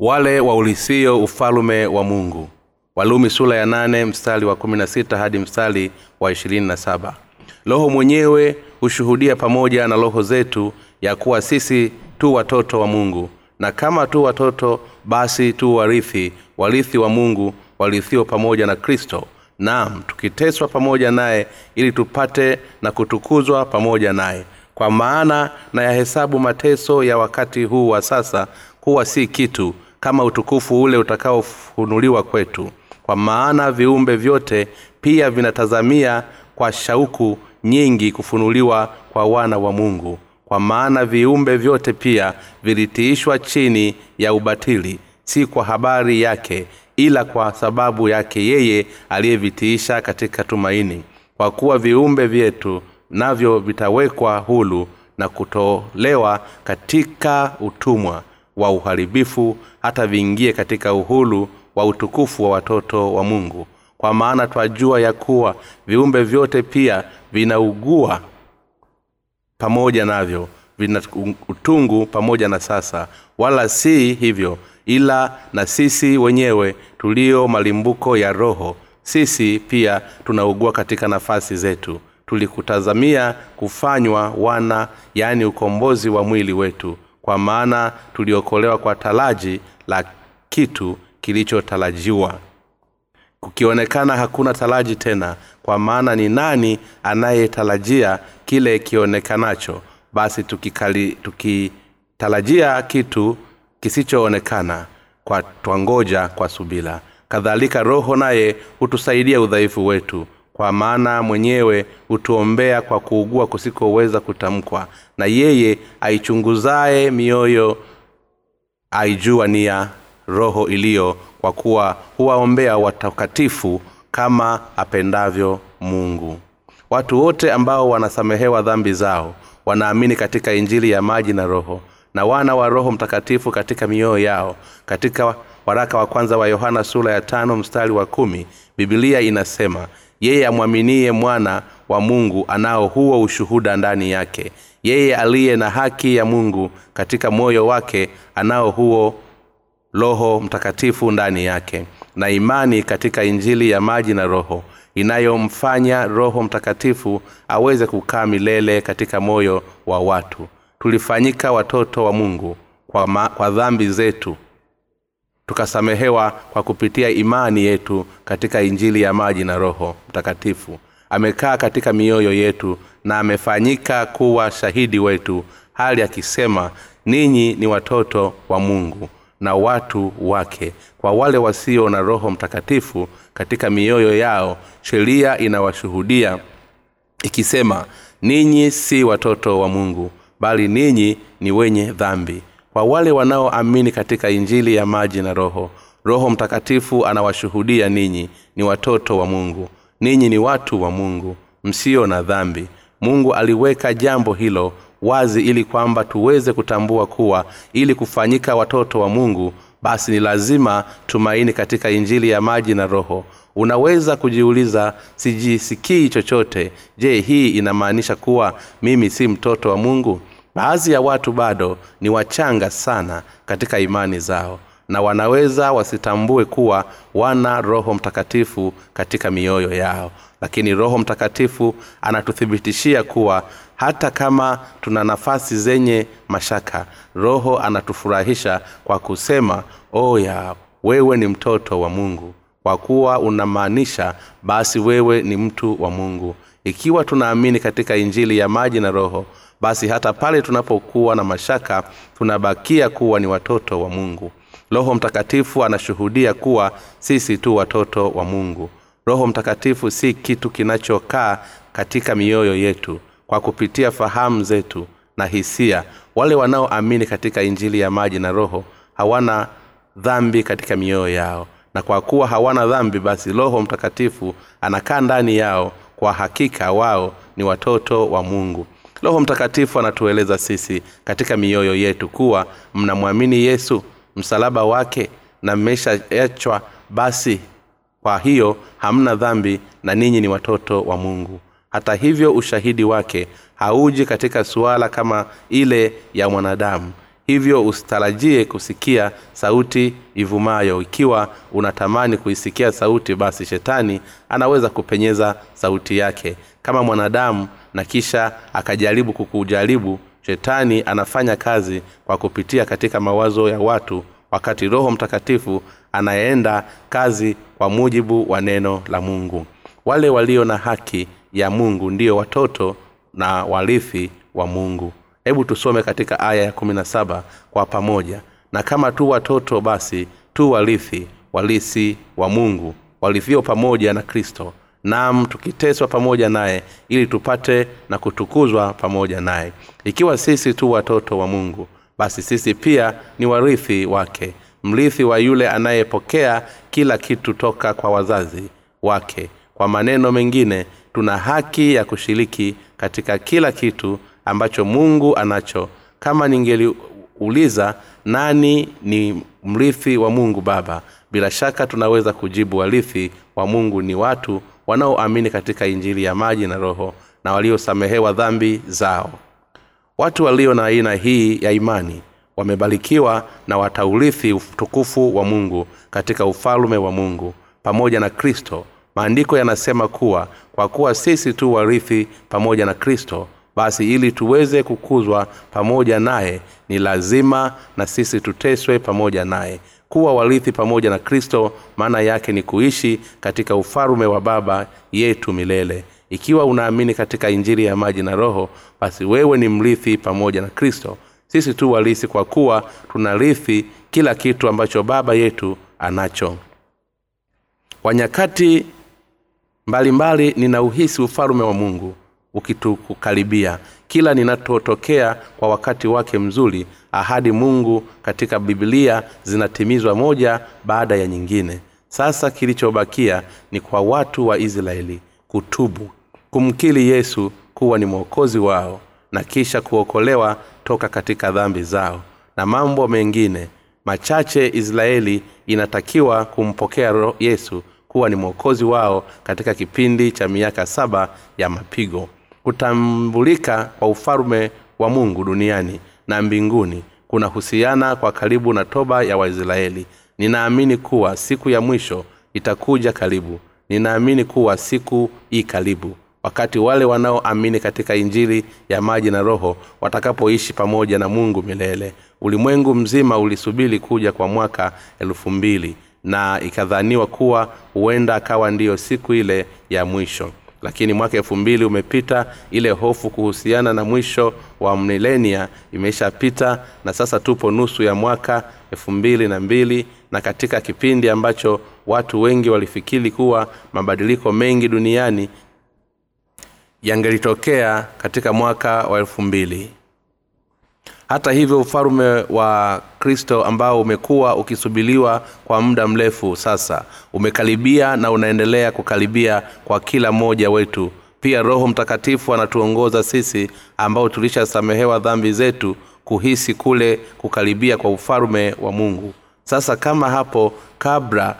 wale waulisio ufalume wa mungu. Walumi sula ya nane mstari wa kumi hadi mstari wa ishirini na saba. Roho mwenyewe hushuhudia pamoja na roho zetu ya kuwa sisi tu watoto wa mungu. Na kama tu watoto basi tu warithi warithi wa mungu warithiwa pamoja na kristo. Naam tukiteswa pamoja naye ili tupate na kutukuzwa pamoja naye. Kwa maana na yahesabu mateso ya wakati huu wa sasa kuwa si kitu kama utukufu ule utakaofunuliwa kwetu. Kwa maana viumbe vyote pia vinatazamia kwa shauku nyingi kufunuliwa kwa wana wa mungu. Kwa maana viumbe vyote pia vilitiishwa chini ya ubatili si kwa habari yake ila kwa sababu yake yeye aliyevitiisha katika tumaini. Kwa kuwa viumbe vyetu navyo vitawekwa hulu na kutolewa katika utumwa wa uharibifu hata viingie katika uhulu wa utukufu wa watoto wa mungu. Kwa maana twajua ya kuwa viumbe vyote pia vinaugua pamoja navyo vina utungu pamoja na sasa. Wala si hivyo ila na sisi wenyewe tulio malimbuko ya roho sisi pia tunaugua katika nafasi zetu. Tulikutazamia kufanywa wana yaani ukombozi wa mwili wetu kwa maana tuliokolewa kwa taraji la kitu kilichotarajiwa. Kukionekana hakuna taraji tena kwa maana ni nani anayetarajia kile kionekanacho? Basi tukikali tukitarajia kitu kisichoonekana kwa twangoja kwa subila kadhalika roho naye hutusaidia udhaifu wetu kwa maana mwenyewe hutuombea kwa kuugua kusikoweza kutamkwa. Na yeye aichunguzaye mioyo aijua nia roho iliyo kwa kuwa huwaombea watakatifu kama apendavyo mungu. Watu wote ambao wanasamehewa dhambi zao wanaamini katika injili ya maji na roho na wana wa roho mtakatifu katika mioyo yao. Katika waraka wa kwanza wa yohana sura ya tano mstari wa kumi bibilia inasema yeye amwaminie mwana wa mungu anao huo ushuhuda ndani yake. Yeye aliye na haki ya mungu katika moyo wake anao huo roho mtakatifu ndani yake na imani katika injili ya maji na roho inayomfanya roho mtakatifu aweze kukaa milele katika moyo wa watu. Tulifanyika watoto wa mungu kwa, ma, kwa dhambi zetu tukasamehewa kwa kupitia imani yetu katika injili ya maji na roho mtakatifu. Amekaa katika mioyo yetu na amefanyika kuwa shahidi wetu hali akisema ninyi ni watoto wa mungu na watu wake. Kwa wale wasio na roho mtakatifu katika mioyo yao sheria inawashuhudia ikisema ninyi si watoto wa mungu bali ninyi ni wenye dhambi kwa wale wanaoamini katika injili ya maji na roho. Roho mtakatifu anawashuhudia ninyi ni watoto wa mungu. Ninyi ni watu wa mungu msio na dhambi. Mungu aliweka jambo hilo wazi ili kwamba tuweze kutambua kuwa ili kufanyika watoto wa mungu basi ni lazima tumaini katika injili ya maji na roho. Unaweza kujiuliza sijisikii chochote. Je hii inamaanisha kuwa mimi si mtoto wa mungu baadhi ya watu bado ni wachanga sana katika imani zao na wanaweza wasitambue kuwa wana roho mtakatifu katika mioyo yao. Lakini roho mtakatifu anatuthibitishia kuwa hata kama tuna nafasi zenye mashaka roho anatufurahisha kwa kusema oya wewe ni mtoto wa mungu. Kwa kuwa unamaanisha basi wewe ni mtu wa mungu ikiwa tunaamini katika injili ya maji na roho basi hata pale tunapokuwa na mashaka tunabakia kuwa ni watoto wa mungu. Roho mtakatifu anashuhudia kuwa sisi tu watoto wa mungu. Roho mtakatifu si kitu kinachokaa katika mioyo yetu kwa kupitia fahamu zetu na hisia. Wale wanaoamini katika injili ya maji na roho hawana dhambi katika mioyo yao. Na kwa kuwa hawana dhambi basi roho mtakatifu anakaa ndani yao kwa hakika wao ni watoto wa mungu. Roho mtakatifu anatueleza sisi katika mioyo yetu kuwa mnamwamini yesu msalaba wake na mmeshaachwa basi kwa hiyo hamna dhambi na ninyi ni watoto wa mungu. Hata hivyo ushahidi wake hauji katika suala kama ile ya mwanadamu hivyo usitarajie kusikia sauti ivumayo. Ikiwa unatamani kuisikia sauti basi shetani anaweza kupenyeza sauti yake. Kama mwanadamu na kisha akajaribu kukujaribu shetani anafanya kazi kwa kupitia katika mawazo ya watu wakati roho mtakatifu anaenda kazi kwa mujibu wa neno la mungu. Wale walio na haki ya mungu ndiyo watoto na warithi wa mungu hebu tusome katika aya ya kumi na saba kwa pamoja. Na kama tu watoto basi tu warithi walisi wa mungu walithio pamoja na kristo. Nam tukiteswa pamoja naye ili tupate na kutukuzwa pamoja naye. Ikiwa sisi tu watoto wa mungu basi sisi pia ni warithi wake. Mrithi wa yule anayepokea kila kitu toka kwa wazazi wake. Kwa maneno mengine tuna haki ya kushiriki katika kila kitu ambacho mungu anacho. Kama ningeliuliza nani ni mrithi wa mungu baba? Bila shaka tunaweza kujibu warithi wa mungu ni watu wanaoamini katika injili ya maji na roho na waliosamehewa dhambi zao. Watu walio na aina hii ya imani wamebarikiwa na wataurithi utukufu wa mungu katika ufalume wa mungu pamoja na kristo. Maandiko yanasema kuwa kwa kuwa sisi tu warithi pamoja na kristo basi ili tuweze kukuzwa pamoja naye ni lazima na sisi tuteswe pamoja naye. Kuwa warithi pamoja na kristo maana yake ni kuishi katika ufalume wa baba yetu milele. Ikiwa unaamini katika injiri ya maji na roho basi wewe ni mrithi pamoja na kristo. Sisi tu warithi kwa kuwa tunarithi kila kitu ambacho baba yetu anacho. Kwa nyakati mbalimbali ninauhisi ufalume wa mungu ukitukukaribia kila ninatotokea kwa wakati wake mzuri ahadi mungu katika bibilia zinatimizwa moja baada ya nyingine. Sasa kilichobakia ni kwa watu wa israeli kutubu kumkili yesu kuwa ni mwokozi wao na kisha kuokolewa toka katika dhambi zao na mambo mengine. Machache israeli inatakiwa kumpokea yesu kuwa ni mwokozi wao katika kipindi cha miaka saba ya mapigo kutambulika kwa ufalume wa mungu duniani na mbinguni kunahusiana kwa karibu na toba ya waisraeli. Ninaamini kuwa siku ya mwisho itakuja karibu. Ninaamini kuwa siku hii karibu. Wakati wale wanaoamini katika injili ya maji na roho watakapoishi pamoja na mungu milele. Ulimwengu mzima ulisubiri kuja kwa mwaka elfu mbili na ikadhaniwa kuwa huenda akawa ndiyo siku ile ya mwisho lakini mwaka elfu mbili umepita ile hofu kuhusiana na mwisho wa milenia imeshapita na sasa tupo nusu ya mwaka elfu mbili na mbili na katika kipindi ambacho watu wengi walifikiri kuwa mabadiliko mengi duniani yangelitokea katika mwaka wa elfu mbili hata hivyo ufalume wa kristo ambao umekuwa ukisubiliwa kwa muda mrefu sasa umekaribia na unaendelea kukaribia kwa kila mmoja wetu. Pia roho mtakatifu anatuongoza sisi ambao tulishasamehewa dhambi zetu kuhisi kule kukaribia kwa ufalume wa mungu. Sasa kama hapo kabla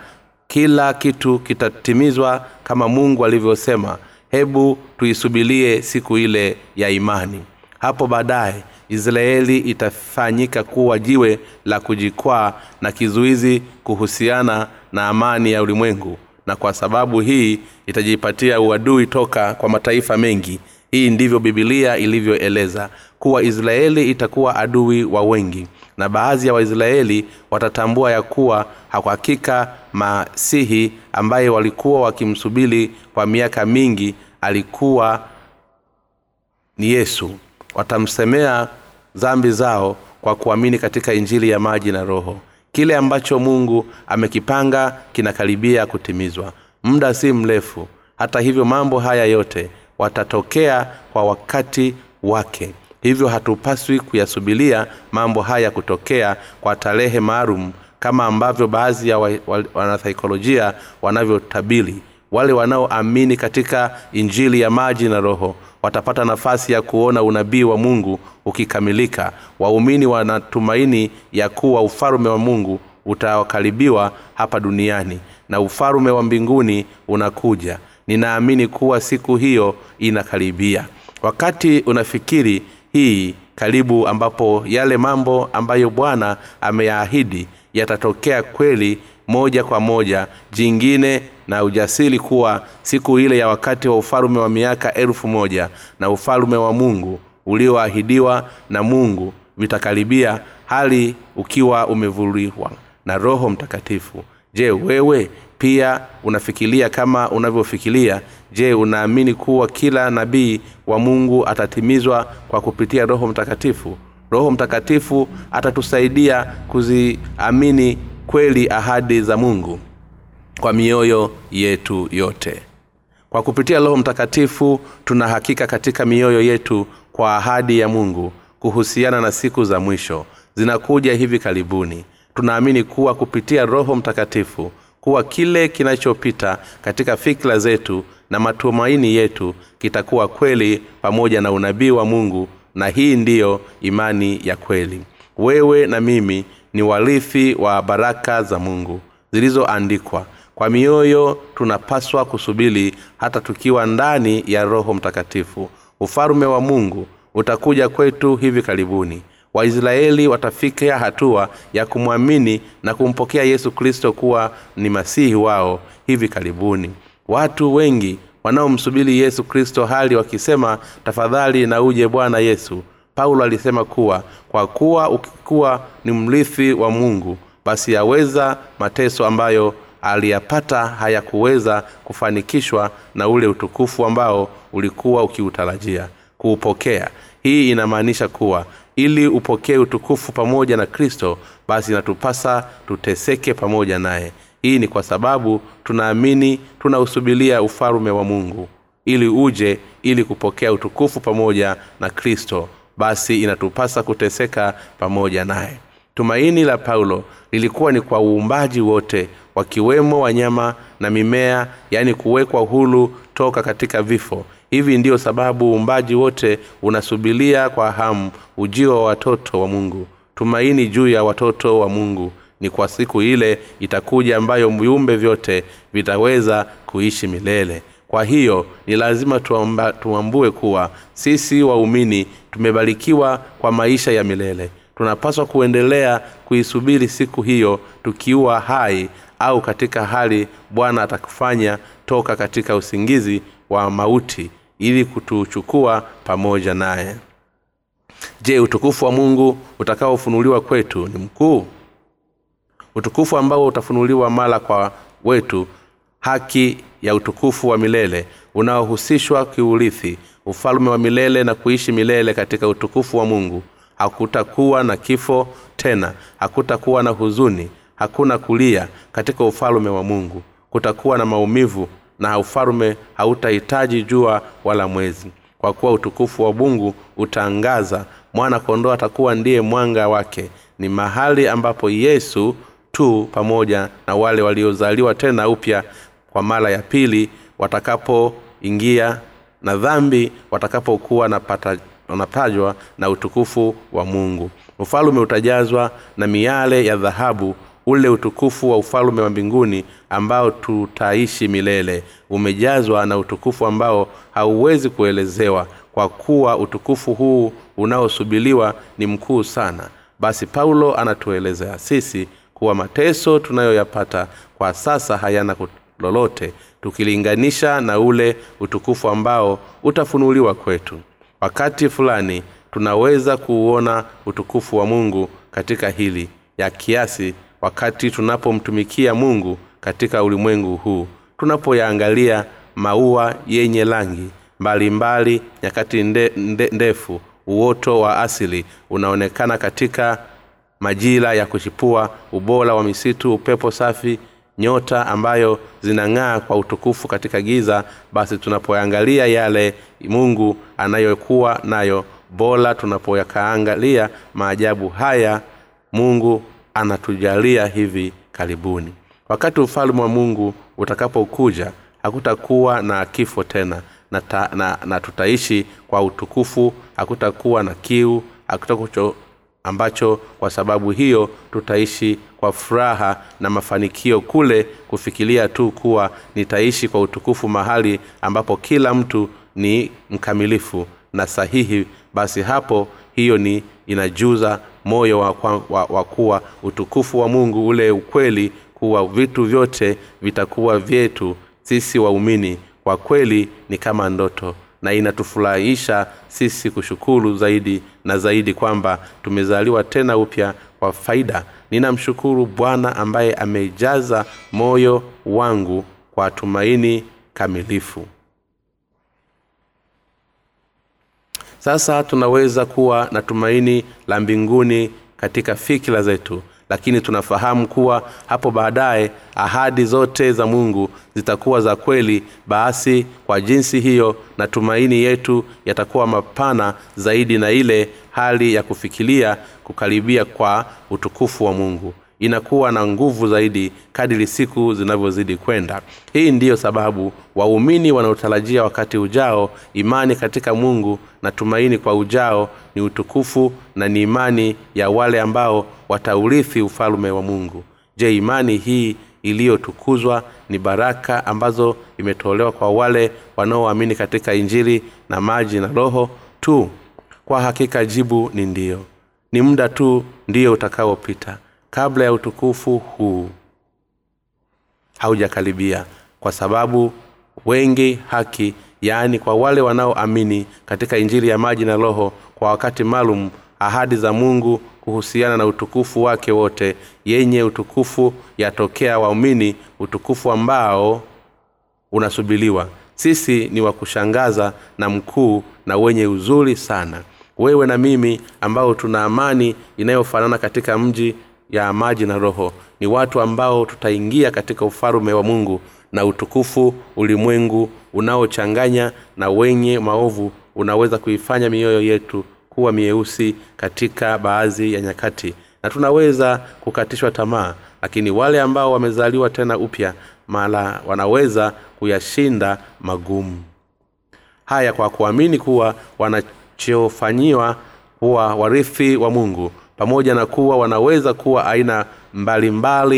kila kitu kitatimizwa kama mungu alivyosema hebu tuisubilie siku ile ya imani. Hapo baadaye israeli itafanyika kuwa jiwe la kujikwaa na kizuizi kuhusiana na amani ya ulimwengu. Na kwa sababu hii itajipatia uadui toka kwa mataifa mengi. Hii ndivyo bibilia ilivyoeleza kuwa israeli itakuwa adui wa wengi. Na baadhi ya waisraeli watatambua ya kuwa hakika masihi ambaye walikuwa wakimsubiri kwa miaka mingi alikuwa ni yesu. Watamsemea dhambi zao kwa kuamini katika injili ya maji na roho. Kile ambacho mungu amekipanga kinakaribia kutimizwa. Muda si mrefu hata hivyo mambo haya yote watatokea kwa wakati wake. Hivyo hatupaswi kuyasubilia mambo haya kutokea kwa tarehe maalum kama ambavyo baadhi ya wanasaikolojia wa, wanavyotabiri. Wale wanaoamini katika injili ya maji na roho watapata nafasi ya kuona unabii wa mungu ukikamilika. Waumini wanatumaini ya kuwa ufalume wa mungu utakaribiwa hapa duniani na ufalume wa mbinguni unakuja. Ninaamini kuwa siku hiyo inakaribia. Wakati unafikiri hii karibu ambapo yale mambo ambayo bwana ameyaahidi yatatokea kweli moja kwa moja jingine na ujasiri kuwa siku ile ya wakati wa ufalume wa miaka elfu moja na ufalume wa mungu ulioahidiwa na mungu vitakaribia hali ukiwa umevuliwa na roho mtakatifu. Je wewe pia unafikiria kama unavyofikiria? Je unaamini kuwa kila nabii wa mungu atatimizwa kwa kupitia roho mtakatifu? Roho mtakatifu atatusaidia kuziamini kweli ahadi za mungu kwa mioyo yetu yote. Kwa kupitia roho mtakatifu tuna hakika katika mioyo yetu kwa ahadi ya mungu kuhusiana na siku za mwisho. Zinakuja hivi karibuni. Tunaamini kuwa kupitia roho mtakatifu kuwa kile kinachopita katika fikra zetu na matumaini yetu kitakuwa kweli pamoja na unabii wa mungu na hii ndiyo imani ya kweli. Wewe na mimi ni warithi wa baraka za mungu zilizoandikwa. Kwa mioyo tunapaswa kusubiri hata tukiwa ndani ya roho mtakatifu. Ufalume wa mungu utakuja kwetu hivi karibuni. Waisraeli watafikia hatua ya kumwamini na kumpokea yesu kristo kuwa ni masihi wao hivi karibuni. Watu wengi wanaomsubiri yesu kristo hali wakisema tafadhali na uje bwana yesu paulo alisema kuwa kwa kuwa ukikuwa ni mrithi wa mungu basi yaweza mateso ambayo aliyapata hayakuweza kufanikishwa na ule utukufu ambao ulikuwa ukiutarajia kuupokea. Hii inamaanisha kuwa ili upokee utukufu pamoja na kristo basi inatupasa tuteseke pamoja naye. Hii ni kwa sababu tunaamini tunausubilia ufalume wa mungu ili uje ili kupokea utukufu pamoja na kristo basi inatupasa kuteseka pamoja naye. Tumaini la paulo lilikuwa ni kwa uumbaji wote wakiwemo wanyama na mimea yaani kuwekwa hulu toka katika vifo. Hivi ndiyo sababu uumbaji wote unasubilia kwa hamu ujio wa watoto wa mungu. Tumaini juu ya watoto wa mungu ni kwa siku ile itakuja ambayo viumbe vyote vitaweza kuishi milele. Kwa hiyo ni lazima tuambue kuwa sisi waumini tumebarikiwa kwa maisha ya milele. Tunapaswa kuendelea kuisubiri siku hiyo tukiwa hai au katika hali bwana atakufanya toka katika usingizi wa mauti ili kutuchukua pamoja naye. Je utukufu wa mungu utakaofunuliwa kwetu ni mkuu? Utukufu ambao utafunuliwa mara kwa wetu haki ya utukufu wa milele unaohusishwa kiurithi ufalume wa milele na kuishi milele katika utukufu wa mungu. Hakutakuwa na kifo tena hakutakuwa na huzuni hakuna kulia katika ufalume wa mungu. Kutakuwa na maumivu na ufalume hautahitaji jua wala mwezi. Kwa kuwa utukufu wa mungu utaangaza mwana kondoo atakuwa ndiye mwanga wake. Ni mahali ambapo yesu tu pamoja na wale waliozaliwa tena upya kwa mara ya pili watakapoingia na dhambi watakapokuwa wanatajwa na utukufu wa mungu. Ufalume utajazwa na miale ya dhahabu ule utukufu wa ufalume wa mbinguni ambao tutaishi milele. Umejazwa na utukufu ambao hauwezi kuelezewa kwa kuwa utukufu huu unaosubiliwa ni mkuu sana. Basi paulo anatuelezea sisi kuwa mateso tunayoyapata kwa sasa hayana lolote tukilinganisha na ule utukufu ambao utafunuliwa kwetu. Wakati fulani tunaweza kuuona utukufu wa mungu katika hili ya kiasi wakati tunapomtumikia mungu katika ulimwengu huu. Tunapoyaangalia maua yenye rangi mbalimbali nyakati nde, nde, ndefu uoto wa asili unaonekana katika majira ya kuchipua ubora wa misitu upepo safi nyota ambayo zinang'aa kwa utukufu katika giza basi tunapoangalia yale mungu anayokuwa nayo bora tunapoyakaangalia maajabu haya mungu anatujalia hivi karibuni. Wakati ufalme wa mungu utakapokuja hakutakuwa na kifo tena na, ta, na, na tutaishi kwa utukufu hakutakuwa na kiu hakutakucho ambacho kwa sababu hiyo tutaishi kwa furaha na mafanikio kule kufikiria tu kuwa nitaishi kwa utukufu mahali ambapo kila mtu ni mkamilifu na sahihi basi hapo hiyo ni inajuza moyo wa, wa, wa kuwa utukufu wa mungu ule ukweli kuwa vitu vyote vitakuwa vyetu sisi waumini. Kwa kweli ni kama ndoto na inatufurahisha sisi kushukuru zaidi na zaidi kwamba tumezaliwa tena upya kwa faida. Ninamshukuru bwana ambaye amejaza moyo wangu kwa tumaini kamilifu. Sasa tunaweza kuwa na tumaini la mbinguni katika fikira zetu lakini tunafahamu kuwa hapo baadaye ahadi zote za mungu zitakuwa za kweli. Basi kwa jinsi hiyo na tumaini yetu yatakuwa mapana zaidi na ile hali ya kufikiria kukaribia kwa utukufu wa mungu inakuwa na nguvu zaidi kadiri siku zinavyozidi kwenda. Hii ndiyo sababu waumini wanaotarajia wakati ujao imani katika mungu na tumaini kwa ujao ni utukufu na ni imani ya wale ambao wataurithi ufalume wa mungu. Je imani hii iliyotukuzwa ni baraka ambazo imetolewa kwa wale wanaoamini katika injili na maji na roho? Tu kwa hakika jibu ni ndiyo ni muda tu ndiyo utakaopita kabla ya utukufu huu. Haujakaribia kwa sababu wengi haki yaani kwa wale wanaoamini katika injili ya maji na roho kwa wakati maalum ahadi za mungu kuhusiana na utukufu wake wote. Yenye utukufu yatokea waumini utukufu ambao unasubiliwa sisi ni wa kushangaza na mkuu na wenye uzuri sana. Wewe na mimi ambao tuna amani inayofanana katika mji ya maji na roho. Ni watu ambao tutaingia katika ufalume wa mungu na utukufu ulimwengu unaochanganya na wenye maovu unaweza kuifanya mioyo yetu kuwa mieusi katika baadhi ya nyakati. Na tunaweza kukatishwa tamaa lakini wale ambao wamezaliwa tena upya mara wanaweza kuyashinda magumu. Haya kwa kuamini kuwa wanachofanyiwa kuwa warithi wa mungu pamoja na kuwa wanaweza kuwa aina mbalimbali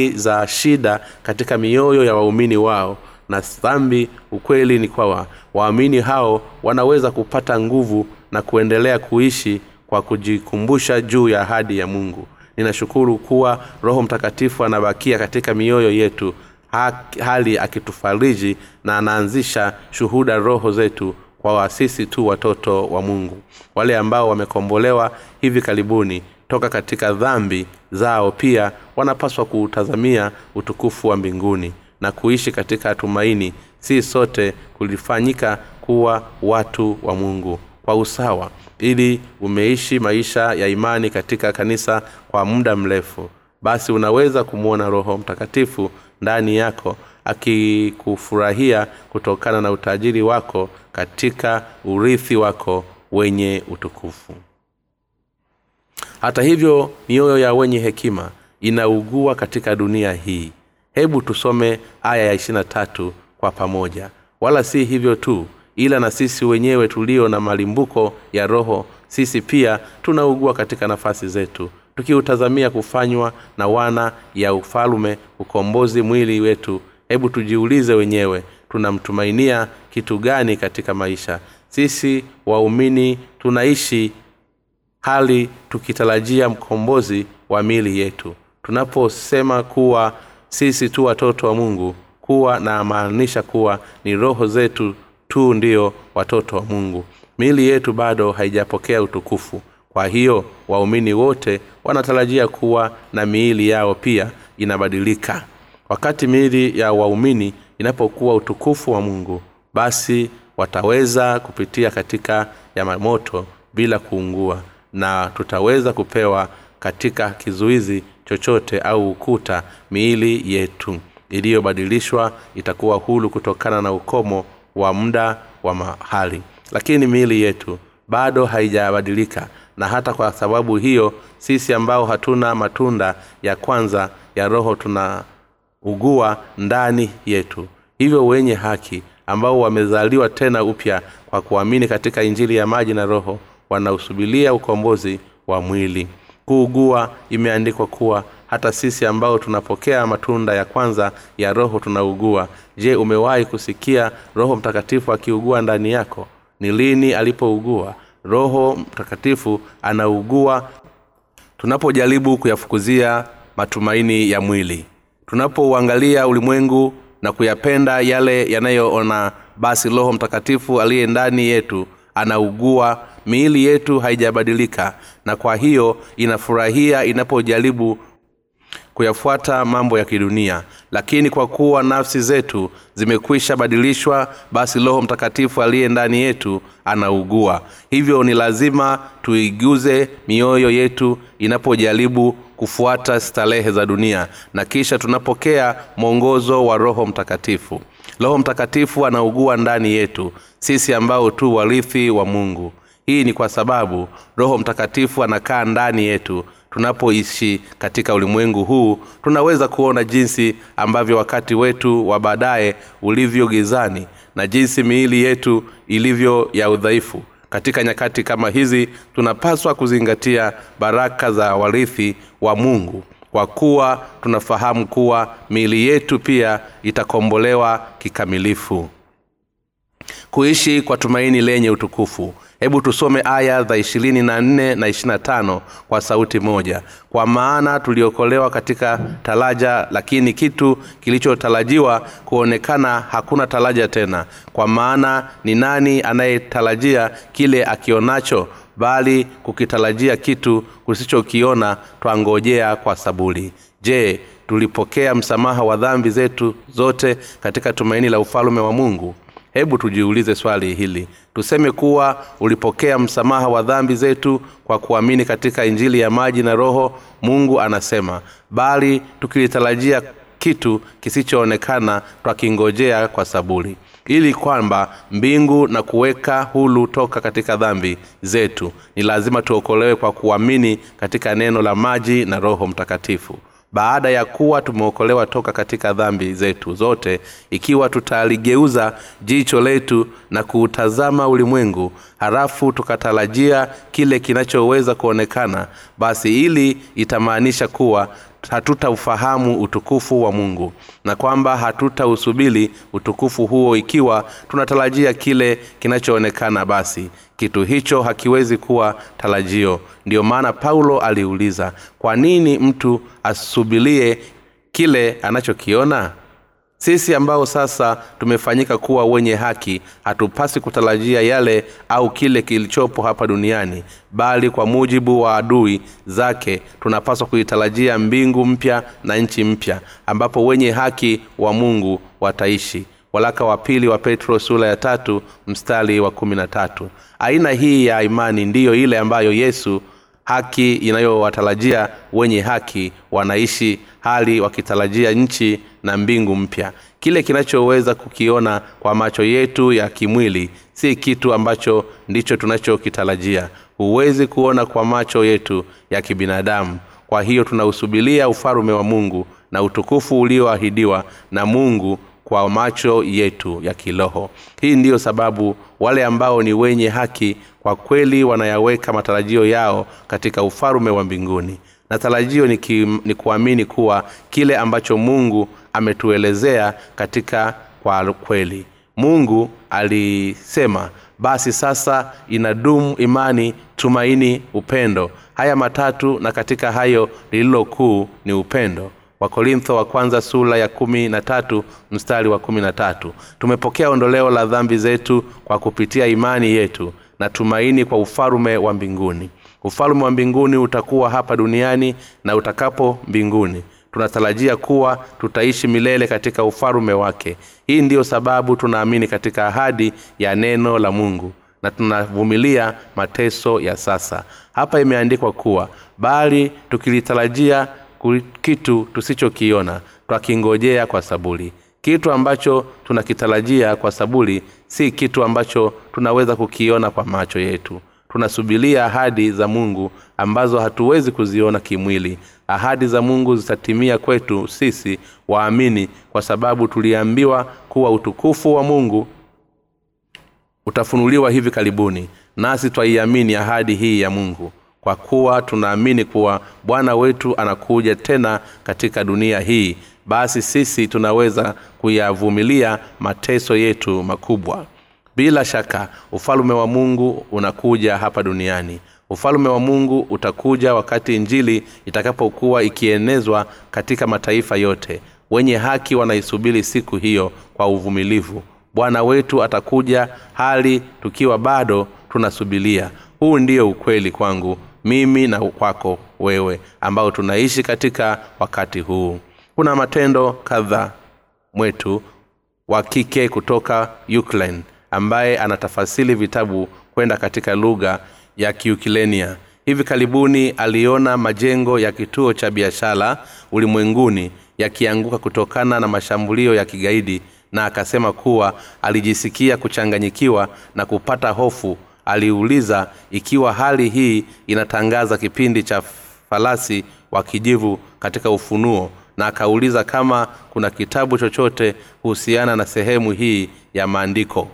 mbali za shida katika mioyo ya waumini wao na dhambi ukweli ni kwawa waamini hao wanaweza kupata nguvu na kuendelea kuishi kwa kujikumbusha juu ya ahadi ya mungu. Ninashukuru kuwa roho mtakatifu anabakia katika mioyo yetu hali akitufariji na anaanzisha shuhuda roho zetu kwa wasisi tu watoto wa mungu. Wale ambao wamekombolewa hivi karibuni toka katika dhambi zao pia wanapaswa kuutazamia utukufu wa mbinguni na kuishi katika tumaini si sote kulifanyika kuwa watu wa mungu kwa usawa. Ili umeishi maisha ya imani katika kanisa kwa muda mrefu basi unaweza kumwona roho mtakatifu ndani yako akikufurahia kutokana na utajiri wako katika urithi wako wenye utukufu hata hivyo mioyo ya wenye hekima inaugua katika dunia hii. Hebu tusome aya ya ishirina tatu kwa pamoja. Wala si hivyo tu ila na sisi wenyewe tulio na malimbuko ya roho sisi pia tunaugua katika nafasi zetu tukiutazamia kufanywa na wana ya ufalume ukombozi mwili wetu. Hebu tujiulize wenyewe tunamtumainia kitu gani katika maisha? Sisi waumini tunaishi hali tukitarajia mkombozi wa mili yetu. Tunaposema kuwa sisi tu watoto wa mungu kuwa namaanisha kuwa ni roho zetu tu ndiyo watoto wa mungu. Miili yetu bado haijapokea utukufu. Kwa hiyo waumini wote wanatarajia kuwa na miili yao pia inabadilika. Wakati miili ya waumini inapokuwa utukufu wa mungu basi wataweza kupitia katika ya moto bila kuungua na tutaweza kupewa katika kizuizi chochote au ukuta miili yetu. Iliyobadilishwa itakuwa hulu kutokana na ukomo wa muda wa mahali. Lakini miili yetu bado haijabadilika na hata kwa sababu hiyo sisi ambao hatuna matunda ya kwanza ya roho tunaugua ndani yetu. Hivyo wenye haki ambao wamezaliwa tena upya kwa kuamini katika injili ya maji na roho wanausubilia ukombozi wa mwili. Kuugua imeandikwa kuwa hata sisi ambao tunapokea matunda ya kwanza ya roho tunaugua. Je umewahi kusikia roho mtakatifu akiugua ndani yako? Ni lini alipougua? Roho mtakatifu anaugua tunapojaribu kuyafukuzia matumaini ya mwili. Tunapouangalia ulimwengu na kuyapenda yale yanayoona basi roho mtakatifu aliye ndani yetu anaugua miili yetu haijabadilika na kwa hiyo inafurahia inapojaribu kuyafuata mambo ya kidunia. Lakini kwa kuwa nafsi zetu zimekwisha badilishwa basi roho mtakatifu aliye ndani yetu anaugua. Hivyo ni lazima tuiguze mioyo yetu inapojaribu kufuata starehe za dunia na kisha tunapokea mwongozo wa roho mtakatifu. Roho mtakatifu anaugua ndani yetu sisi ambao tu warithi wa mungu hii ni kwa sababu roho mtakatifu anakaa ndani yetu. Tunapoishi katika ulimwengu huu tunaweza kuona jinsi ambavyo wakati wetu wa baadaye ulivyo gizani na jinsi miili yetu ilivyo ya udhaifu. Katika nyakati kama hizi tunapaswa kuzingatia baraka za warithi wa mungu. Kwa kuwa tunafahamu kuwa miili yetu pia itakombolewa kikamilifu kuishi kwa tumaini lenye utukufu. Hebu tusome aya za ishirini na nne na ishirina tano kwa sauti moja. Kwa maana tuliokolewa katika taraja lakini kitu kilichotarajiwa kuonekana hakuna taraja tena. Kwa maana ni nani anayetarajia kile akionacho? Bali kukitarajia kitu kusichokiona twangojea kwa saburi. Je tulipokea msamaha wa dhambi zetu zote katika tumaini la ufalume wa mungu hebu tujiulize swali hili. Tuseme kuwa ulipokea msamaha wa dhambi zetu kwa kuamini katika injili ya maji na roho mungu anasema bali tukilitarajia kitu kisichoonekana twakingojea kwa saburi. Ili kwamba mbingu na kuweka hulu toka katika dhambi zetu ni lazima tuokolewe kwa kuamini katika neno la maji na roho mtakatifu baada ya kuwa tumeokolewa toka katika dhambi zetu zote ikiwa tutaligeuza jicho letu na kuutazama ulimwengu halafu tukatarajia kile kinachoweza kuonekana basi ili itamaanisha kuwa hatutaufahamu utukufu wa mungu na kwamba hatutausubili utukufu huo ikiwa tunatarajia kile kinachoonekana. Basi kitu hicho hakiwezi kuwa tarajio. Ndiyo maana paulo aliuliza kwa nini mtu asubilie kile anachokiona sisi ambao sasa tumefanyika kuwa wenye haki hatupasi kutarajia yale au kile kilichopo hapa duniani bali kwa mujibu wa adui zake tunapaswa kuitarajia mbingu mpya na nchi mpya ambapo wenye haki wa mungu wataishi. Walaka wa pili wa petro sura ya tatu mstari wa kumi na tatu. Aina hii ya imani ndiyo ile ambayo yesu haki inayowatarajia wenye haki wanaishi hali wakitarajia nchi na mbingu mpya. Kile kinachoweza kukiona kwa macho yetu ya kimwili si kitu ambacho ndicho tunachokitarajia. Huwezi kuona kwa macho yetu ya kibinadamu. Kwa hiyo tunausubilia ufalume wa mungu na utukufu ulioahidiwa na mungu kwa macho yetu ya kiroho. Hii ndiyo sababu wale ambao ni wenye haki kwa kweli wanayaweka matarajio yao katika ufalume wa mbinguni. Na tarajio ni, ki, ni kuamini kuwa kile ambacho mungu ametuelezea katika kwa kweli. Mungu alisema basi sasa inadumu imani tumaini upendo. Haya matatu na katika hayo lililokuu ni upendo. Wakorintho wa kwanza sura ya kumi na tatu mstari wa kumi na tatu. Tumepokea ondoleo la dhambi zetu kwa kupitia imani yetu na tumaini kwa ufalume wa mbinguni. Ufalume wa mbinguni utakuwa hapa duniani na utakapo mbinguni. Tunatarajia kuwa tutaishi milele katika ufalume wake. Hii ndiyo sababu tunaamini katika ahadi ya neno la mungu na tunavumilia mateso ya sasa. Hapa imeandikwa kuwa bali tukilitarajia kitu tusichokiona twakingojea kwa saburi kitu ambacho tunakitarajia kwa saburi si kitu ambacho tunaweza kukiona kwa macho yetu. Tunasubiria ahadi za mungu ambazo hatuwezi kuziona kimwili. Ahadi za mungu zitatimia kwetu sisi waamini kwa sababu tuliambiwa kuwa utukufu wa mungu utafunuliwa hivi karibuni. Nasi twaiamini ahadi hii ya mungu kwa kuwa tunaamini kuwa bwana wetu anakuja tena katika dunia hii basi sisi tunaweza kuyavumilia mateso yetu makubwa. Bila shaka ufalume wa mungu unakuja hapa duniani. Ufalume wa mungu utakuja wakati injili itakapokuwa ikienezwa katika mataifa yote. Wenye haki wanaisubiri siku hiyo kwa uvumilivu. Bwana wetu atakuja hali tukiwa bado tunasubilia. Huu ndiyo ukweli kwangu mimi na kwako wewe ambao tunaishi katika wakati huu kuna matendo kadhaa mwetu wa kike kutoka ukraine ambaye anatafasili vitabu kwenda katika lugha ya kiukilenia hivi karibuni aliona majengo ya kituo cha biashara ulimwenguni yakianguka kutokana na mashambulio ya kigaidi na akasema kuwa alijisikia kuchanganyikiwa na kupata hofu. Aliuliza ikiwa hali hii inatangaza kipindi cha falasi wa kijivu katika ufunuo na akauliza kama kuna kitabu chochote kuhusiana na sehemu hii ya maandiko.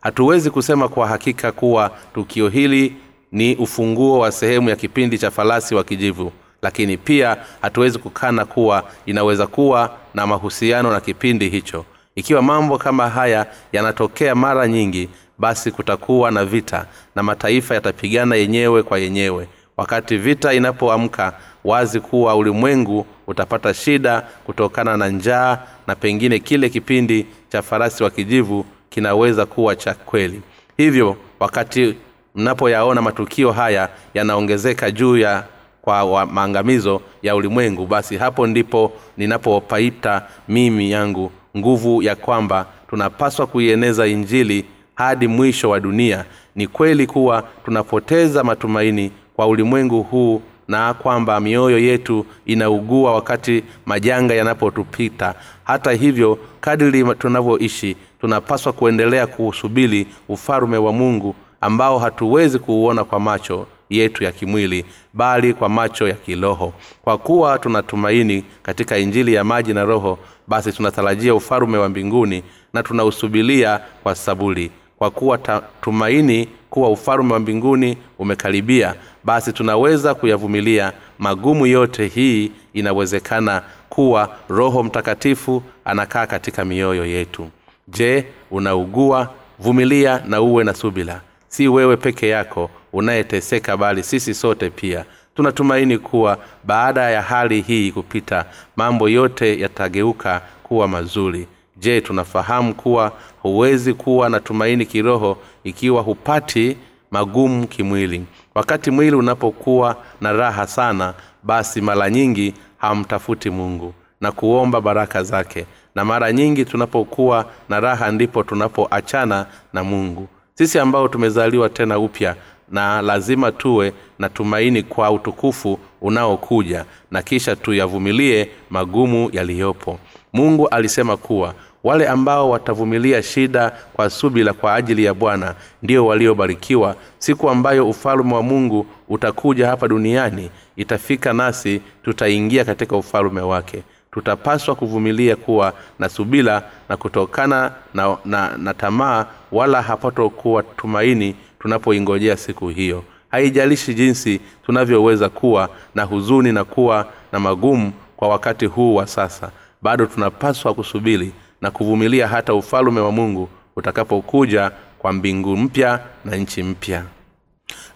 Hatuwezi kusema kwa hakika kuwa tukio hili ni ufunguo wa sehemu ya kipindi cha falasi wa kijivu lakini pia hatuwezi kukana kuwa inaweza kuwa na mahusiano na kipindi hicho. Ikiwa mambo kama haya yanatokea mara nyingi basi kutakuwa na vita na mataifa yatapigana yenyewe kwa yenyewe wakati vita inapoamka wazi kuwa ulimwengu utapata shida kutokana na njaa na pengine kile kipindi cha farasi wa kijivu kinaweza kuwa cha kweli. Hivyo wakati mnapoyaona matukio haya yanaongezeka juu ya kwa maangamizo ya ulimwengu basi hapo ndipo ninapopaita mimi yangu nguvu ya kwamba tunapaswa kuieneza injili hadi mwisho wa dunia. Ni kweli kuwa tunapoteza matumaini kwa ulimwengu huu na kwamba mioyo yetu inaugua wakati majanga yanapotupita. Hata hivyo kadiri tunavyoishi tunapaswa kuendelea kuusubiri ufalume wa mungu ambao hatuwezi kuuona kwa macho yetu ya kimwili bali kwa macho ya kiroho. Kwa kuwa tunatumaini katika injili ya maji na roho basi tunatarajia ufalume wa mbinguni na tunausubilia kwa saburi. Kwa kuwa ta, tumaini kuwa ufalume wa mbinguni umekaribia basi tunaweza kuyavumilia. Magumu yote hii inawezekana kuwa roho mtakatifu anakaa katika mioyo yetu. Je unaugua? Vumilia na uwe na subila si wewe peke yako unayeteseka bali sisi sote pia. Tunatumaini kuwa baada ya hali hii kupita mambo yote yatageuka kuwa mazuri. Je tunafahamu kuwa huwezi kuwa na tumaini kiroho ikiwa hupati magumu kimwili. Wakati mwili unapokuwa na raha sana basi mara nyingi hamtafuti mungu na kuomba baraka zake. Na mara nyingi tunapokuwa na raha ndipo tunapoachana na mungu. Sisi ambao tumezaliwa tena upya na lazima tuwe na tumaini kwa utukufu unaokuja na kisha tuyavumilie magumu yaliyopo. Mungu alisema kuwa wale ambao watavumilia shida kwa subila kwa ajili ya bwana ndio waliobarikiwa. Siku ambayo ufalume wa mungu utakuja hapa duniani itafika nasi tutaingia katika ufalume wake. Tutapaswa kuvumilia kuwa na subila na kutokana na, na, na tamaa wala hapatokuwa tumaini tunapoingojea siku hiyo. Haijalishi jinsi tunavyoweza kuwa na huzuni na kuwa na magumu kwa wakati huu wa sasa bado tunapaswa kusubiri na kuvumilia hata ufalume wa mungu utakapokuja kwa mbingu mpya na nchi mpya.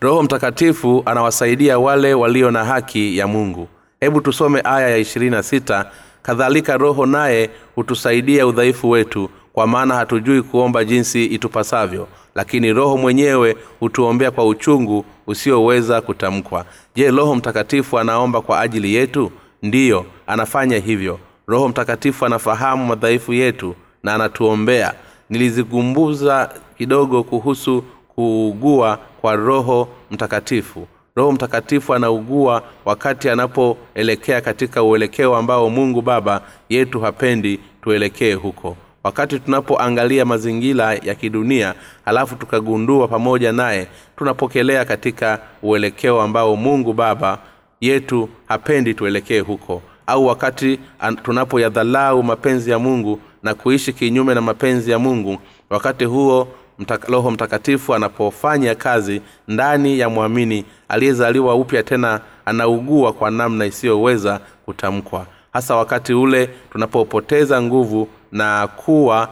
Roho mtakatifu anawasaidia wale walio na haki ya mungu. Hebu tusome aya ya ishirini na sita. Kadhalika roho naye hutusaidia udhaifu wetu kwa maana hatujui kuomba jinsi itupasavyo lakini roho mwenyewe hutuombea kwa uchungu usioweza kutamkwa. Je roho mtakatifu anaomba kwa ajili yetu? Ndiyo anafanya hivyo roho mtakatifu anafahamu madhaifu yetu na anatuombea. Nilizigumbuza kidogo kuhusu kuugua kwa roho mtakatifu. Roho mtakatifu anaugua wakati anapoelekea katika uelekeo ambao mungu baba yetu hapendi tuelekee huko. Wakati tunapoangalia mazingira ya kidunia halafu tukagundua pamoja naye tunapokelea katika uelekeo ambao mungu baba yetu hapendi tuelekee huko au wakati tunapoyadhalau mapenzi ya mungu na kuishi kinyume na mapenzi ya mungu wakati huo mtaka, roho mtakatifu anapofanya kazi ndani ya mwamini aliyezaliwa upya tena anaugua kwa namna isiyoweza kutamkwa. Hasa wakati ule tunapopoteza nguvu na kuwa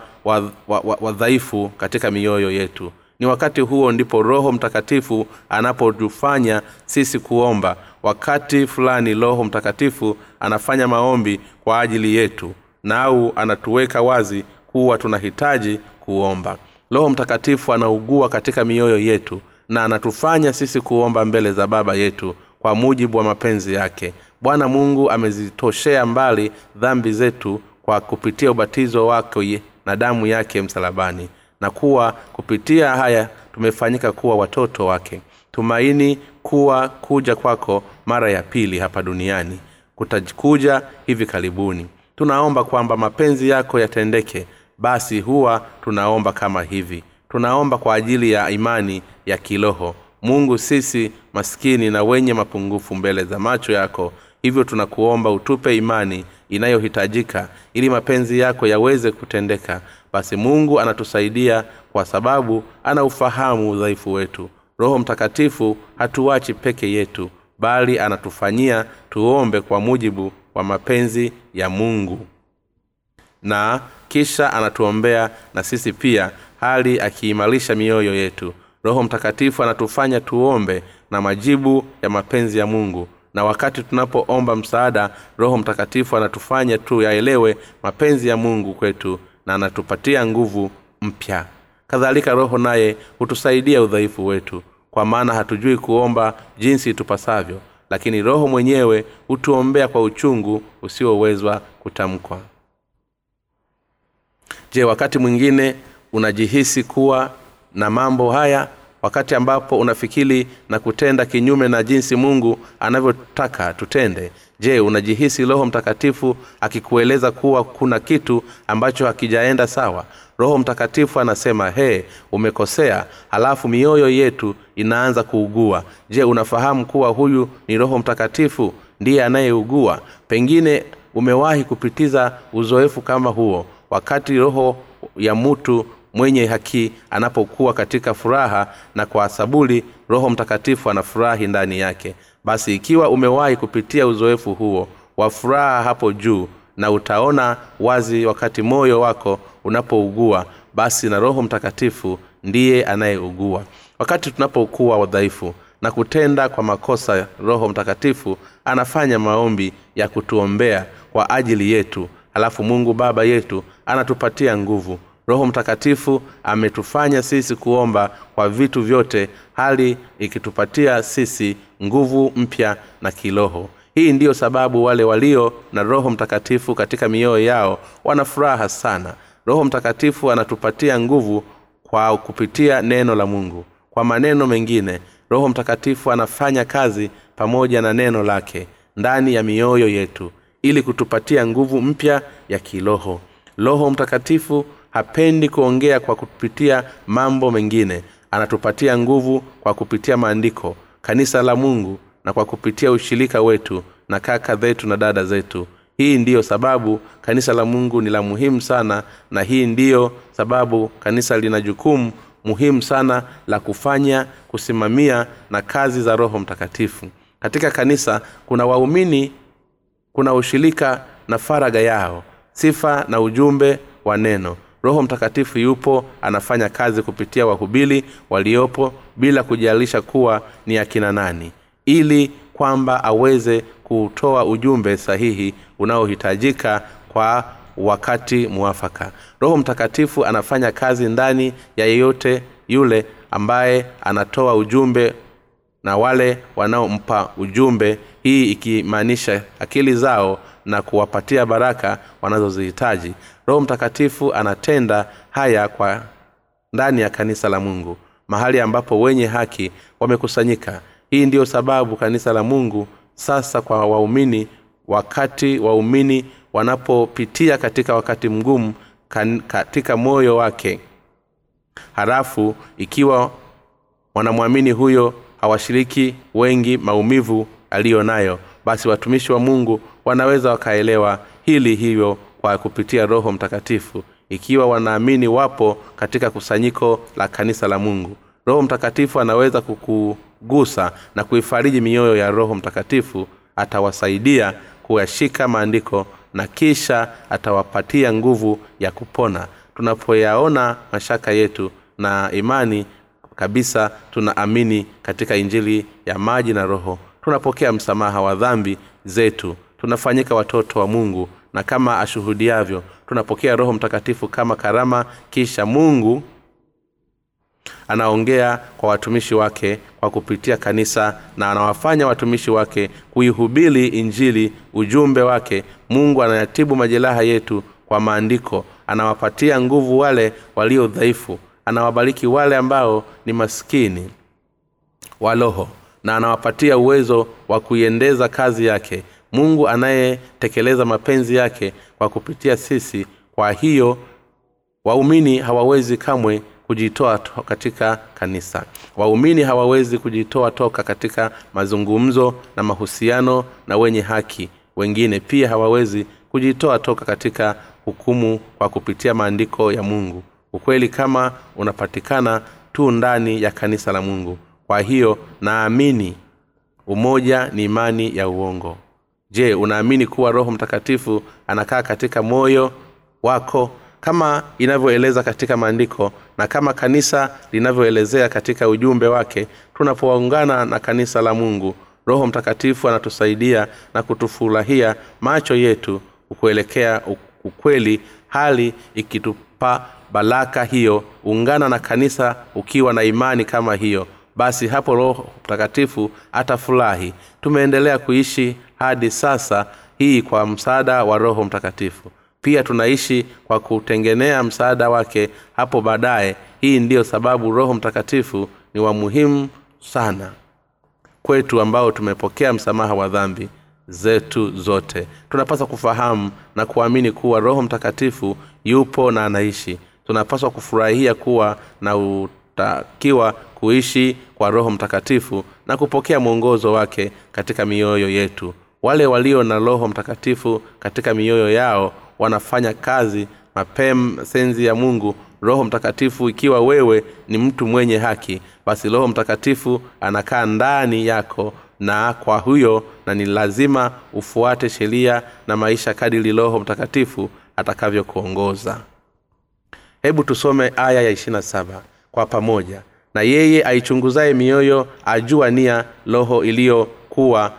wadhaifu wa, wa, wa katika mioyo yetu ni wakati huo ndipo roho mtakatifu anapotufanya sisi kuomba. Wakati fulani roho mtakatifu anafanya maombi kwa ajili yetu na au anatuweka wazi kuwa tunahitaji kuomba. Roho mtakatifu anaugua katika mioyo yetu na anatufanya sisi kuomba mbele za baba yetu kwa mujibu wa mapenzi yake. Bwana mungu amezitoshea mbali dhambi zetu kwa kupitia ubatizo wake na damu yake msalabani na kuwa kupitia haya tumefanyika kuwa watoto wake. Tumaini kuwa kuja kwako mara ya pili hapa duniani kutakuja hivi karibuni. Tunaomba kwamba mapenzi yako yatendeke. Basi huwa tunaomba kama hivi. Tunaomba kwa ajili ya imani ya kiroho. Mungu sisi maskini na wenye mapungufu mbele za macho yako hivyo tunakuomba utupe imani inayohitajika ili mapenzi yako yaweze kutendeka basi mungu anatusaidia kwa sababu ana ufahamu udhaifu wetu. Roho mtakatifu hatuwachi peke yetu bali anatufanyia tuombe kwa mujibu wa mapenzi ya mungu. Na kisha anatuombea na sisi pia hali akiimarisha mioyo yetu. Roho mtakatifu anatufanya tuombe na majibu ya mapenzi ya mungu. Na wakati tunapoomba msaada roho mtakatifu anatufanya tu yaelewe mapenzi ya mungu kwetu na anatupatia nguvu mpya. Kadhalika roho naye hutusaidia udhaifu wetu kwa maana hatujui kuomba jinsi tupasavyo lakini roho mwenyewe hutuombea kwa uchungu usiowezwa kutamkwa. Je wakati mwingine unajihisi kuwa na mambo haya wakati ambapo unafikiri na kutenda kinyume na jinsi mungu anavyotaka tutende. Je unajihisi roho mtakatifu akikueleza kuwa kuna kitu ambacho hakijaenda sawa? Roho mtakatifu anasema he umekosea halafu mioyo yetu inaanza kuugua. Je unafahamu kuwa huyu ni roho mtakatifu? Ndiye anayeugua. Pengine umewahi kupitiza uzoefu kama huo wakati roho ya mtu mwenye haki anapokuwa katika furaha na kwa sabuli roho mtakatifu anafurahi ndani yake. Basi ikiwa umewahi kupitia uzoefu huo wa furaha hapo juu na utaona wazi wakati moyo wako unapougua basi na roho mtakatifu ndiye anayeugua. Wakati tunapokuwa wadhaifu na kutenda kwa makosa roho mtakatifu anafanya maombi ya kutuombea kwa ajili yetu. Alafu mungu baba yetu anatupatia nguvu roho mtakatifu ametufanya sisi kuomba kwa vitu vyote hali ikitupatia sisi nguvu mpya na kiroho. Hii ndiyo sababu wale walio na roho mtakatifu katika mioyo yao wana furaha sana. Roho mtakatifu anatupatia nguvu kwa kupitia neno la mungu. Kwa maneno mengine roho mtakatifu anafanya kazi pamoja na neno lake ndani ya mioyo yetu ili kutupatia nguvu mpya ya kiroho. Roho mtakatifu hapendi kuongea kwa kupitia mambo mengine. Anatupatia nguvu kwa kupitia maandiko kanisa la mungu na kwa kupitia ushirika wetu na kaka zetu na dada zetu. Hii ndiyo sababu kanisa la mungu ni la muhimu sana na hii ndiyo sababu kanisa lina jukumu muhimu sana la kufanya kusimamia na kazi za roho mtakatifu. Katika kanisa kuna waumini kuna ushirika na faraga yao sifa na ujumbe wa neno roho mtakatifu yupo anafanya kazi kupitia wahubili waliopo bila kujalisha kuwa ni akina nani ili kwamba aweze kutoa ujumbe sahihi unaohitajika kwa wakati mwafaka. Roho mtakatifu anafanya kazi ndani ya yeyote yule ambaye anatoa ujumbe na wale wanaompa ujumbe hii ikimaanisha akili zao na kuwapatia baraka wanazozihitaji. Roho mtakatifu anatenda haya kwa ndani ya kanisa la mungu mahali ambapo wenye haki wamekusanyika. Hii ndiyo sababu kanisa la mungu sasa kwa waumini wakati waumini wanapopitia katika wakati mgumu katika moyo wake. Halafu ikiwa wanamwamini huyo hawashiriki wengi maumivu aliyo nayo basi watumishi wa mungu wanaweza wakaelewa hili hivyo kwa kupitia roho mtakatifu ikiwa wanaamini wapo katika kusanyiko la kanisa la mungu. Roho mtakatifu anaweza kukugusa na kuifariji mioyo ya roho mtakatifu atawasaidia kuyashika maandiko na kisha atawapatia nguvu ya kupona. Tunapoyaona mashaka yetu na imani kabisa tunaamini katika injili ya maji na roho. Tunapokea msamaha wa dhambi zetu tunafanyika watoto wa mungu na kama ashuhudiavyo tunapokea roho mtakatifu kama karama kisha mungu anaongea kwa watumishi wake kwa kupitia kanisa na anawafanya watumishi wake kuihubili injili ujumbe wake. Mungu anayatibu majeraha yetu kwa maandiko anawapatia nguvu wale walio dhaifu anawabariki wale ambao ni maskini wa roho na anawapatia uwezo wa kuiendeza kazi yake mungu anayetekeleza mapenzi yake kwa kupitia sisi kwa hiyo waumini hawawezi kamwe kujitoa katika kanisa. Waumini hawawezi kujitoa toka katika mazungumzo na mahusiano na wenye haki wengine. Pia hawawezi kujitoa toka katika hukumu kwa kupitia maandiko ya mungu. Ukweli kama unapatikana tu ndani ya kanisa la mungu. Kwa hiyo naamini umoja ni imani ya uongo je unaamini kuwa roho mtakatifu anakaa katika moyo wako? Kama inavyoeleza katika maandiko na kama kanisa linavyoelezea katika ujumbe wake tunapoungana na kanisa la mungu roho mtakatifu anatusaidia na kutufurahia macho yetu kuelekea ukweli hali ikitupa baraka hiyo. Ungana na kanisa ukiwa na imani kama hiyo basi hapo roho mtakatifu atafurahi. Tumeendelea kuishi hadi sasa hii kwa msaada wa roho mtakatifu. Pia tunaishi kwa kutengenea msaada wake hapo baadaye. Hii ndiyo sababu roho mtakatifu ni wa muhimu sana kwetu ambao tumepokea msamaha wa dhambi zetu zote. Tunapaswa kufahamu na kuamini kuwa roho mtakatifu yupo na anaishi. Tunapaswa kufurahia kuwa na utakiwa kuishi kwa roho mtakatifu na kupokea mwongozo wake katika mioyo yetu wale walio na roho mtakatifu katika mioyo yao wanafanya kazi mapema senzi ya mungu. Roho mtakatifu ikiwa wewe ni mtu mwenye haki basi roho mtakatifu anakaa ndani yako na kwa huyo na ni lazima ufuate sheria na maisha kadili roho mtakatifu atakavyokuongoza. Hebu tusome aya ya ishirina saba kwa pamoja. Na yeye aichunguzaye mioyo ajua nia roho iliyokuwa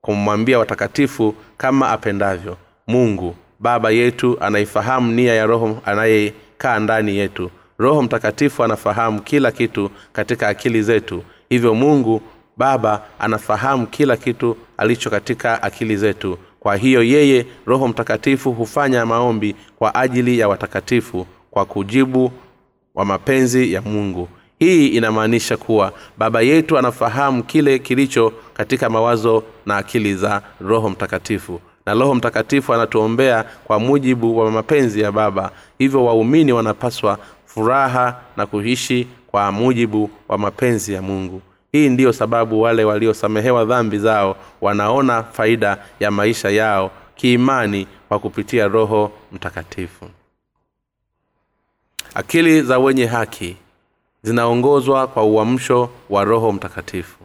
kumwambia watakatifu kama apendavyo. Mungu baba yetu anaifahamu nia ya roho anayekaa ndani yetu. Roho mtakatifu anafahamu kila kitu katika akili zetu. Hivyo mungu baba anafahamu kila kitu alicho katika akili zetu. Kwa hiyo yeye roho mtakatifu hufanya maombi kwa ajili ya watakatifu kwa kujibu wa mapenzi ya mungu hii inamaanisha kuwa baba yetu anafahamu kile kilicho katika mawazo na akili za roho mtakatifu. Na roho mtakatifu anatuombea kwa mujibu wa mapenzi ya baba. Hivyo waumini wanapaswa furaha na kuishi kwa mujibu wa mapenzi ya mungu. Hii ndiyo sababu wale waliosamehewa dhambi zao wanaona faida ya maisha yao kiimani kwa kupitia roho mtakatifu. Akili za wenye haki zinaongozwa kwa uamsho wa roho mtakatifu.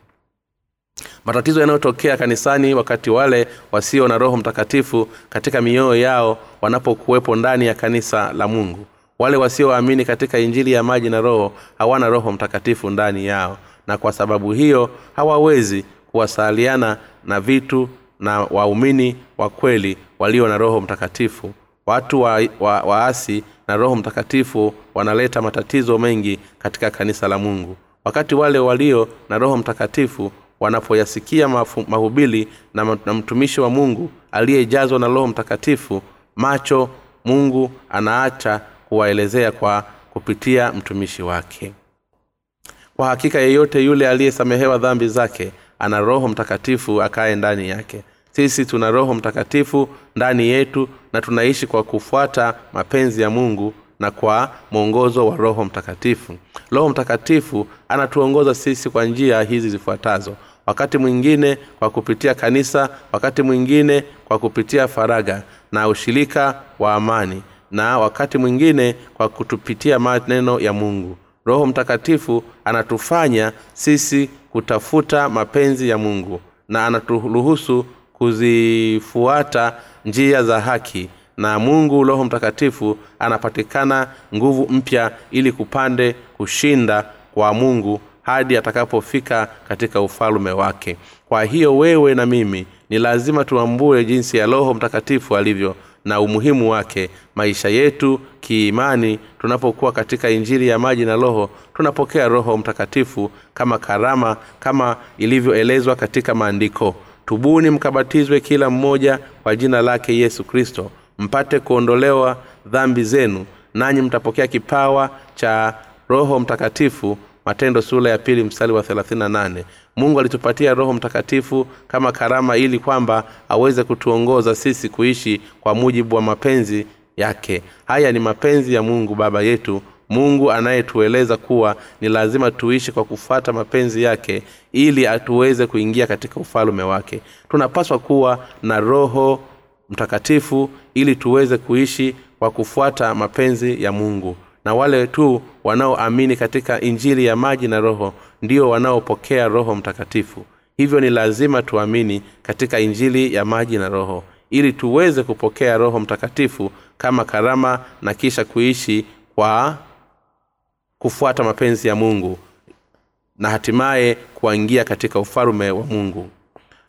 Matatizo yanayotokea kanisani wakati wale wasio na roho mtakatifu katika mioyo yao wanapokuwepo ndani ya kanisa la mungu. Wale wasioamini katika injili ya maji na roho hawana roho mtakatifu ndani yao na kwa sababu hiyo hawawezi kuwasaliana na vitu na waumini wa kweli walio na roho mtakatifu. Watu waasi wa, wa na roho mtakatifu wanaleta matatizo mengi katika kanisa la mungu. Wakati wale walio na roho mtakatifu wanapoyasikia mahubili na, mtumishi wa mungu aliyejazwa na roho mtakatifu macho mungu anaacha kuwaelezea kwa kupitia mtumishi wake. Kwa hakika yeyote yule aliyesamehewa dhambi zake ana roho mtakatifu akaye ndani yake. Sisi tuna roho mtakatifu ndani yetu na tunaishi kwa kufuata mapenzi ya mungu na kwa mwongozo wa roho mtakatifu. Roho mtakatifu anatuongoza sisi kwa njia hizi zifuatazo. Wakati mwingine kwa kupitia kanisa wakati mwingine kwa kupitia faraga na ushirika wa amani na wakati mwingine kwa kutupitia maneno ya mungu. Roho mtakatifu anatufanya sisi kutafuta mapenzi ya mungu na anaturuhusu kuzifuata njia za haki na mungu roho mtakatifu anapatikana nguvu mpya ili kupande kushinda kwa mungu hadi atakapofika katika ufalume wake. Kwa hiyo wewe na mimi ni lazima tuambue jinsi ya roho mtakatifu alivyo na umuhimu wake maisha yetu kiimani. Tunapokuwa katika injili ya maji na roho tunapokea roho mtakatifu kama karama kama ilivyoelezwa katika maandiko tubuni mkabatizwe kila mmoja kwa jina lake yesu kristo mpate kuondolewa dhambi zenu nanyi mtapokea kipawa cha roho mtakatifu matendo sura ya pili mstari wa 38 mungu alitupatia roho mtakatifu kama karama ili kwamba aweze kutuongoza sisi kuishi kwa mujibu wa mapenzi yake. Haya ni mapenzi ya mungu baba yetu mungu anayetueleza kuwa ni lazima tuishi kwa kufuata mapenzi yake ili atuweze kuingia katika ufalume wake. Tunapaswa kuwa na roho mtakatifu ili tuweze kuishi kwa kufuata mapenzi ya mungu. Na wale tu wanaoamini katika injili ya maji na roho ndio wanaopokea roho mtakatifu. Hivyo ni lazima tuamini katika injili ya maji na roho ili tuweze kupokea roho mtakatifu kama karama na kisha kuishi kwa kufuata mapenzi ya mungu na hatimaye kuingia katika ufalume wa mungu.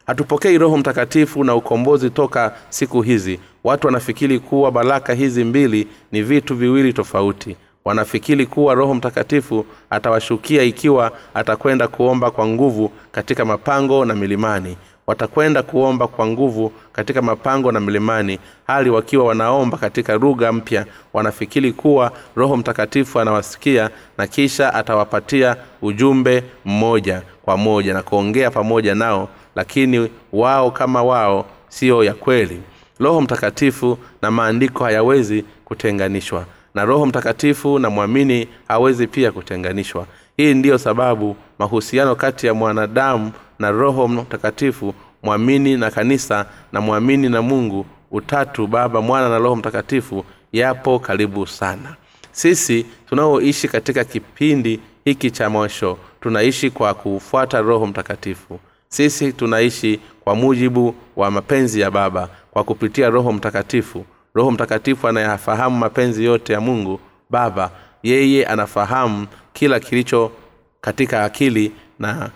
Hatupokei roho mtakatifu na ukombozi toka siku hizi. Watu wanafikiri kuwa baraka hizi mbili ni vitu viwili tofauti. Wanafikiri kuwa roho mtakatifu atawashukia ikiwa atakwenda kuomba kwa nguvu katika mapango na milimani watakwenda kuomba kwa nguvu katika mapango na milimani hali wakiwa wanaomba katika lugha mpya. Wanafikiri kuwa roho mtakatifu anawasikia na kisha atawapatia ujumbe mmoja kwa moja na kuongea pamoja nao lakini wao kama wao siyo ya kweli. Roho mtakatifu na maandiko hayawezi kutenganishwa na roho mtakatifu na mwamini hawezi pia kutenganishwa hii ndiyo sababu mahusiano kati ya mwanadamu na roho mtakatifu mwamini na kanisa na mwamini na mungu utatu baba mwana na roho mtakatifu yapo karibu sana. Sisi tunaoishi katika kipindi hiki cha mwisho tunaishi kwa kufuata roho mtakatifu. Sisi tunaishi kwa mujibu wa mapenzi ya baba kwa kupitia roho mtakatifu. Roho mtakatifu anayafahamu mapenzi yote ya mungu baba. Yeye anafahamu kila kilicho katika akili na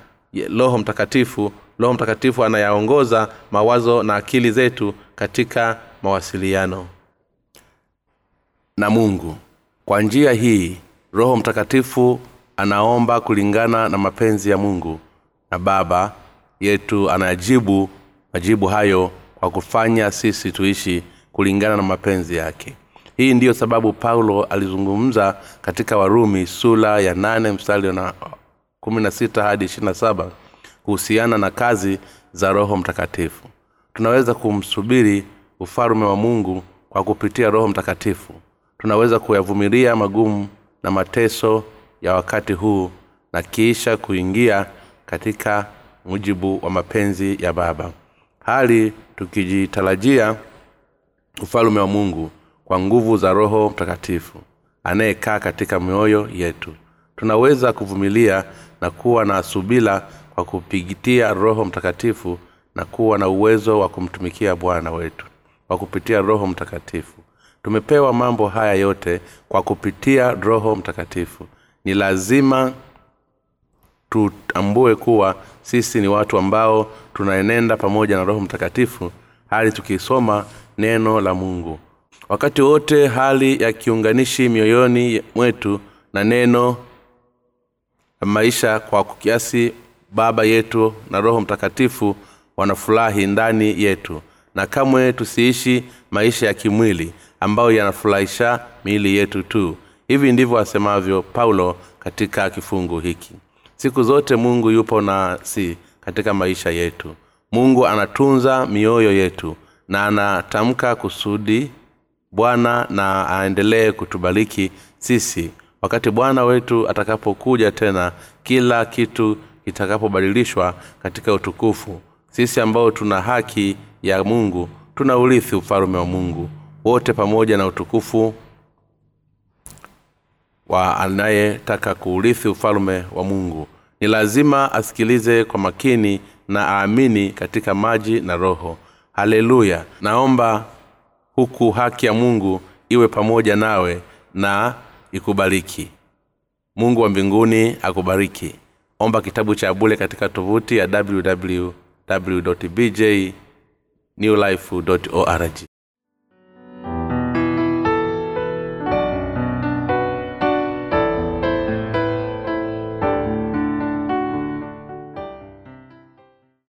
roho mtakatifu. Roho mtakatifu anayaongoza mawazo na akili zetu katika mawasiliano. Na mungu kwa njia hii roho mtakatifu anaomba kulingana na mapenzi ya mungu na baba yetu anayajibu majibu hayo kwa kufanya sisi tuishi kulingana na mapenzi yake hii ndiyo sababu paulo alizungumza katika warumi sula ya nane mstari na kumi na sita hadi ishiri na saba kuhusiana na kazi za roho mtakatifu. Tunaweza kumsubiri ufalume wa mungu kwa kupitia roho mtakatifu. Tunaweza kuyavumilia magumu na mateso ya wakati huu na kisha kuingia katika mujibu wa mapenzi ya baba. Hali tukijitarajia ufalume wa mungu kwa nguvu za roho mtakatifu anayekaa katika mioyo yetu. Tunaweza kuvumilia na kuwa na subila kwa kupitia roho mtakatifu na kuwa na uwezo wa kumtumikia bwana wetu. Kwa kupitia roho mtakatifu. Tumepewa mambo haya yote kwa kupitia roho mtakatifu. Ni lazima tutambue kuwa sisi ni watu ambao tunaenenda pamoja na roho mtakatifu hali tukisoma neno la mungu wakati wote hali ya kiunganishi mioyoni mwetu na neno maisha kwa kiasi baba yetu na roho mtakatifu wanafurahi ndani yetu. Na kamwe tusiishi maisha ya kimwili ambayo yanafurahisha miili yetu tu. Hivi ndivyo asemavyo paulo katika kifungu hiki. Siku zote mungu yupo nasi katika maisha yetu. Mungu anatunza mioyo yetu na anatamka kusudi bwana na aendelee kutubariki sisi wakati bwana wetu atakapokuja tena kila kitu kitakapobadilishwa katika utukufu. Sisi ambao tuna haki ya mungu tuna urithi ufalume wa mungu wote pamoja na utukufu wa anayetaka kuurithi ufalume wa mungu. Ni lazima asikilize kwa makini na aamini katika maji na roho. Haleluya. Naomba huku haki ya mungu iwe pamoja nawe na ikubariki. Mungu wa mbinguni akubariki. Omba kitabu cha bule katika tovuti ya www bj newlife org